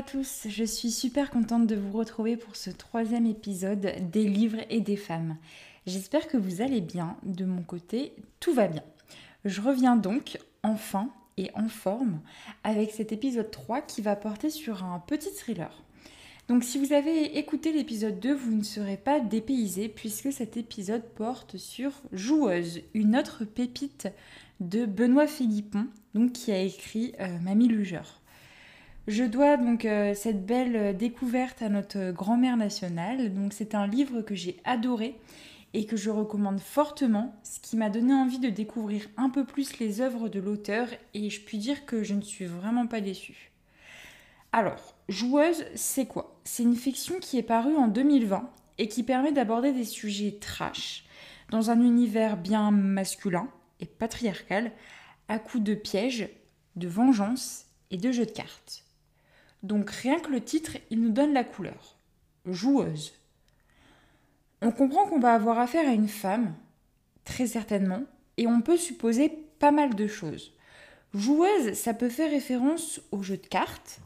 à tous, je suis super contente de vous retrouver pour ce troisième épisode des livres et des femmes. J'espère que vous allez bien, de mon côté, tout va bien. Je reviens donc, enfin et en forme, avec cet épisode 3 qui va porter sur un petit thriller. Donc si vous avez écouté l'épisode 2, vous ne serez pas dépaysé puisque cet épisode porte sur Joueuse, une autre pépite de Benoît Philippon, donc qui a écrit euh, Mamie Lugeur. Je dois donc euh, cette belle euh, découverte à notre grand-mère nationale. Donc c'est un livre que j'ai adoré et que je recommande fortement, ce qui m'a donné envie de découvrir un peu plus les œuvres de l'auteur et je puis dire que je ne suis vraiment pas déçue. Alors, Joueuse, c'est quoi? C'est une fiction qui est parue en 2020 et qui permet d'aborder des sujets trash dans un univers bien masculin et patriarcal à coups de pièges, de vengeance et de jeux de cartes. Donc rien que le titre, il nous donne la couleur. Joueuse. On comprend qu'on va avoir affaire à une femme, très certainement, et on peut supposer pas mal de choses. Joueuse, ça peut faire référence au jeu de cartes,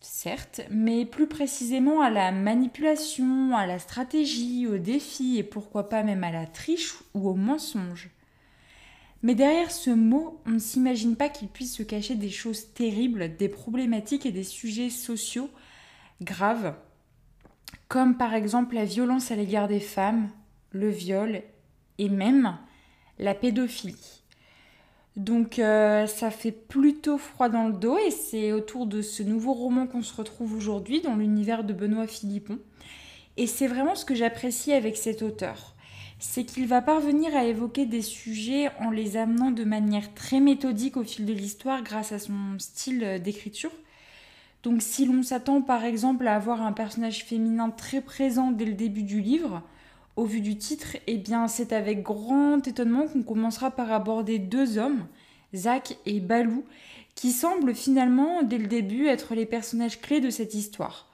certes, mais plus précisément à la manipulation, à la stratégie, au défi et pourquoi pas même à la triche ou au mensonge. Mais derrière ce mot, on ne s'imagine pas qu'il puisse se cacher des choses terribles, des problématiques et des sujets sociaux graves, comme par exemple la violence à l'égard des femmes, le viol et même la pédophilie. Donc euh, ça fait plutôt froid dans le dos et c'est autour de ce nouveau roman qu'on se retrouve aujourd'hui dans l'univers de Benoît Philippon. Et c'est vraiment ce que j'apprécie avec cet auteur c'est qu'il va parvenir à évoquer des sujets en les amenant de manière très méthodique au fil de l'histoire grâce à son style d'écriture. Donc si l'on s'attend par exemple à avoir un personnage féminin très présent dès le début du livre, au vu du titre, eh bien c'est avec grand étonnement qu'on commencera par aborder deux hommes, Zach et Balou, qui semblent finalement dès le début être les personnages clés de cette histoire.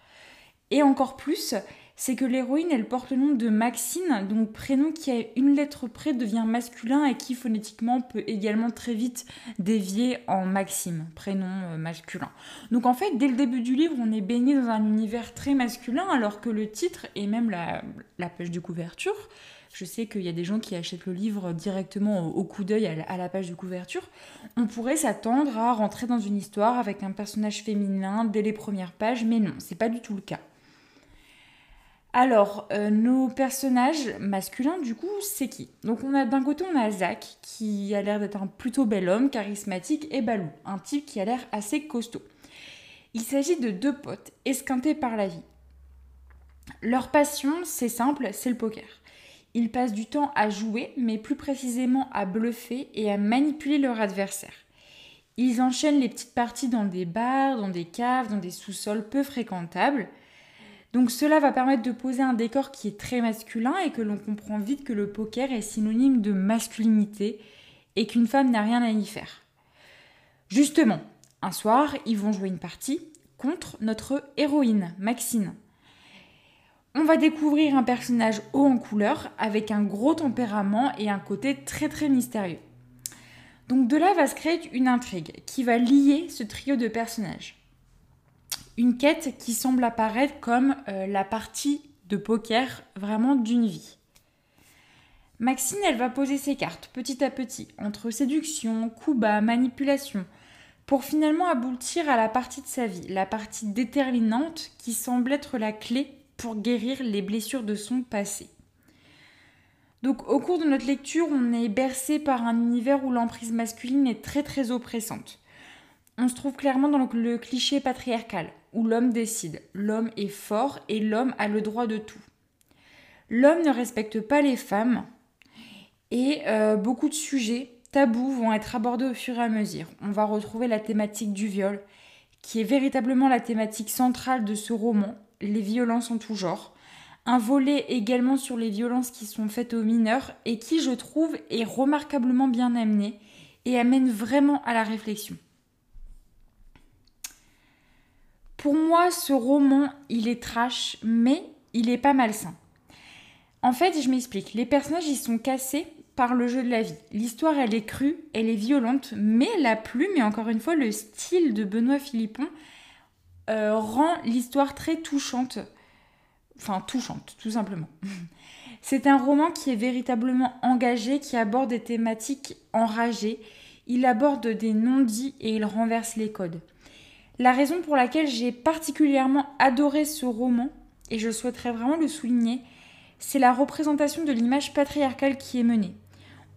Et encore plus, c'est que l'héroïne, elle porte le nom de Maxine, donc prénom qui à une lettre près devient masculin et qui phonétiquement peut également très vite dévier en Maxime, prénom euh, masculin. Donc en fait, dès le début du livre, on est baigné dans un univers très masculin, alors que le titre et même la, page de couverture, je sais qu'il y a des gens qui achètent le livre directement au, coup d'œil à, la page de couverture. On pourrait s'attendre à rentrer dans une histoire avec un personnage féminin dès les premières pages, mais non, c'est pas du tout le cas. Alors, euh, nos personnages masculins, du coup, c'est qui? Donc, on a d'un côté, on a Zach, qui a l'air d'être un plutôt bel homme, charismatique, et Balou, un type qui a l'air assez costaud. Il s'agit de deux potes, esquintés par la vie. Leur passion, c'est simple, c'est le poker. Ils passent du temps à jouer, mais plus précisément à bluffer et à manipuler leur adversaire. Ils enchaînent les petites parties dans des bars, dans des caves, dans des sous-sols peu fréquentables, donc cela va permettre de poser un décor qui est très masculin et que l'on comprend vite que le poker est synonyme de masculinité et qu'une femme n'a rien à y faire. Justement, un soir, ils vont jouer une partie contre notre héroïne, Maxine. On va découvrir un personnage haut en couleur avec un gros tempérament et un côté très très mystérieux. Donc de là va se créer une intrigue qui va lier ce trio de personnages une quête qui semble apparaître comme euh, la partie de poker vraiment d'une vie. Maxine, elle va poser ses cartes petit à petit, entre séduction, coup bas, manipulation, pour finalement aboutir à la partie de sa vie, la partie déterminante qui semble être la clé pour guérir les blessures de son passé. Donc au cours de notre lecture, on est bercé par un univers où l'emprise masculine est très très oppressante. On se trouve clairement dans le cliché patriarcal où l'homme décide. L'homme est fort et l'homme a le droit de tout. L'homme ne respecte pas les femmes et euh, beaucoup de sujets tabous vont être abordés au fur et à mesure. On va retrouver la thématique du viol, qui est véritablement la thématique centrale de ce roman, les violences en tout genre. Un volet également sur les violences qui sont faites aux mineurs et qui, je trouve, est remarquablement bien amené et amène vraiment à la réflexion. Pour moi, ce roman, il est trash, mais il est pas malsain. En fait, je m'explique. Les personnages, ils sont cassés par le jeu de la vie. L'histoire, elle est crue, elle est violente, mais la plume et encore une fois le style de Benoît Philippon euh, rend l'histoire très touchante. Enfin, touchante, tout simplement. C'est un roman qui est véritablement engagé, qui aborde des thématiques enragées. Il aborde des non-dits et il renverse les codes. La raison pour laquelle j'ai particulièrement adoré ce roman, et je souhaiterais vraiment le souligner, c'est la représentation de l'image patriarcale qui est menée.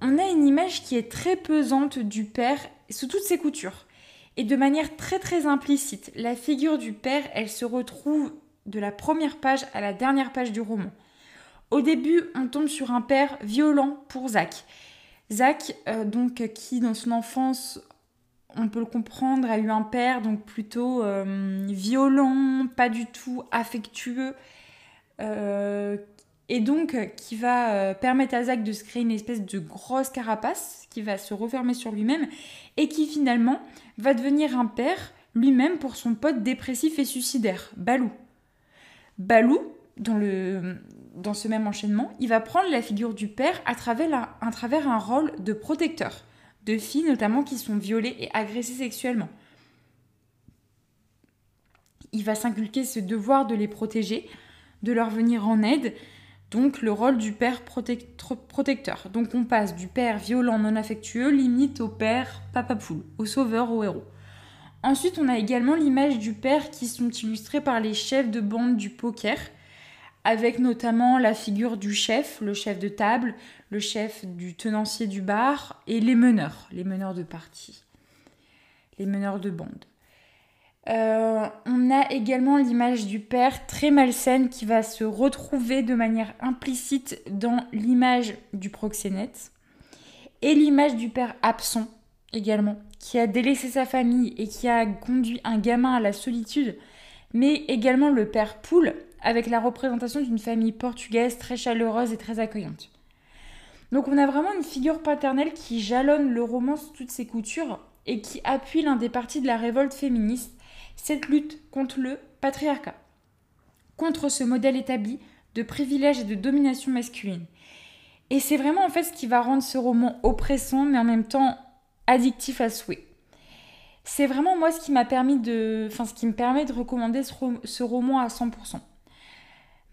On a une image qui est très pesante du père sous toutes ses coutures. Et de manière très très implicite, la figure du père, elle se retrouve de la première page à la dernière page du roman. Au début, on tombe sur un père violent pour Zach. Zach, euh, donc, qui dans son enfance, on peut le comprendre, a eu un père donc plutôt euh, violent, pas du tout affectueux, euh, et donc qui va permettre à Zach de se créer une espèce de grosse carapace qui va se refermer sur lui-même et qui finalement va devenir un père lui-même pour son pote dépressif et suicidaire, Balou. Balou, dans, le, ce même enchaînement, il va prendre la figure du père à travers un rôle de protecteur, de filles notamment qui sont violées et agressées sexuellement. Il va s'inculquer ce devoir de les protéger, de leur venir en aide, donc le rôle du père protecteur. Donc on passe du père violent non affectueux limite au père papa poule, au sauveur, au héros. Ensuite, on a également l'image du père qui sont illustrés par les chefs de bande du poker, avec notamment la figure du chef, le chef de table, le chef du tenancier du bar et les meneurs, les meneurs de partie, les meneurs de bande. Euh, on a également l'image du père très malsaine qui va se retrouver de manière implicite dans l'image du proxénète et l'image du père absent également qui a délaissé sa famille et qui a conduit un gamin à la solitude, mais également le père Poule avec la représentation d'une famille portugaise très chaleureuse et très accueillante. Donc on a vraiment une figure paternelle qui jalonne le roman sous toutes ses coutures et qui appuie l'un des partis de la révolte féministe cette lutte contre le patriarcat, contre ce modèle établi de privilège et de domination masculine. Et c'est vraiment en fait ce qui va rendre ce roman oppressant, mais en même temps addictif à souhait. C'est vraiment moi ce qui m'a permis de, enfin ce qui me permet de recommander ce, roman à 100%.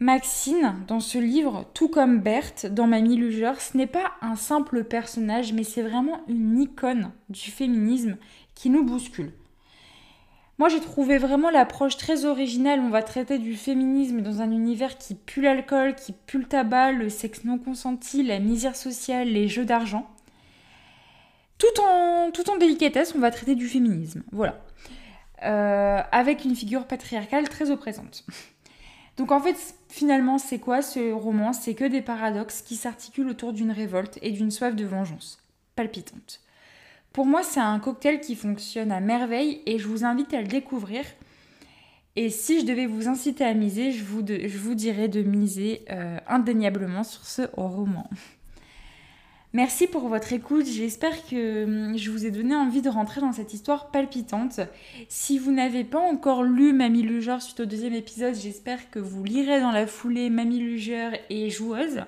Maxine, dans ce livre, tout comme Berthe dans Mamie Lugeur, ce n'est pas un simple personnage, mais c'est vraiment une icône du féminisme qui nous bouscule. Moi, j'ai trouvé vraiment l'approche très originale. On va traiter du féminisme dans un univers qui pue l'alcool, qui pue le tabac, le sexe non consenti, la misère sociale, les jeux d'argent. Tout en, tout en délicatesse, on va traiter du féminisme. Voilà. Euh, avec une figure patriarcale très oppressante. Donc en fait, finalement, c'est quoi ce roman? C'est que des paradoxes qui s'articulent autour d'une révolte et d'une soif de vengeance palpitante. Pour moi, c'est un cocktail qui fonctionne à merveille et je vous invite à le découvrir. Et si je devais vous inciter à miser, je vous, dirais de miser euh, indéniablement sur ce roman. Merci pour votre écoute. J'espère que hum, je vous ai donné envie de rentrer dans cette histoire palpitante. Si vous n'avez pas encore lu Mamie Lugeur suite au deuxième épisode, j'espère que vous lirez dans la foulée Mamie Lugeur et Joueuse.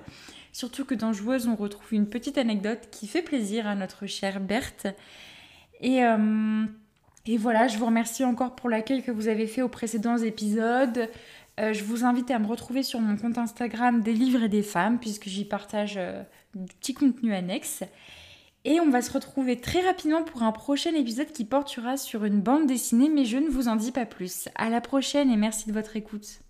Surtout que dans Joueuse, on retrouve une petite anecdote qui fait plaisir à notre chère Berthe. Et, et voilà, je vous remercie encore pour l'accueil que vous avez fait aux précédents épisodes. Euh, je vous invite à me retrouver sur mon compte Instagram des livres et des femmes, puisque j'y partage euh, du petit contenu annexe. Et on va se retrouver très rapidement pour un prochain épisode qui portera sur une bande dessinée, mais je ne vous en dis pas plus. À la prochaine et merci de votre écoute.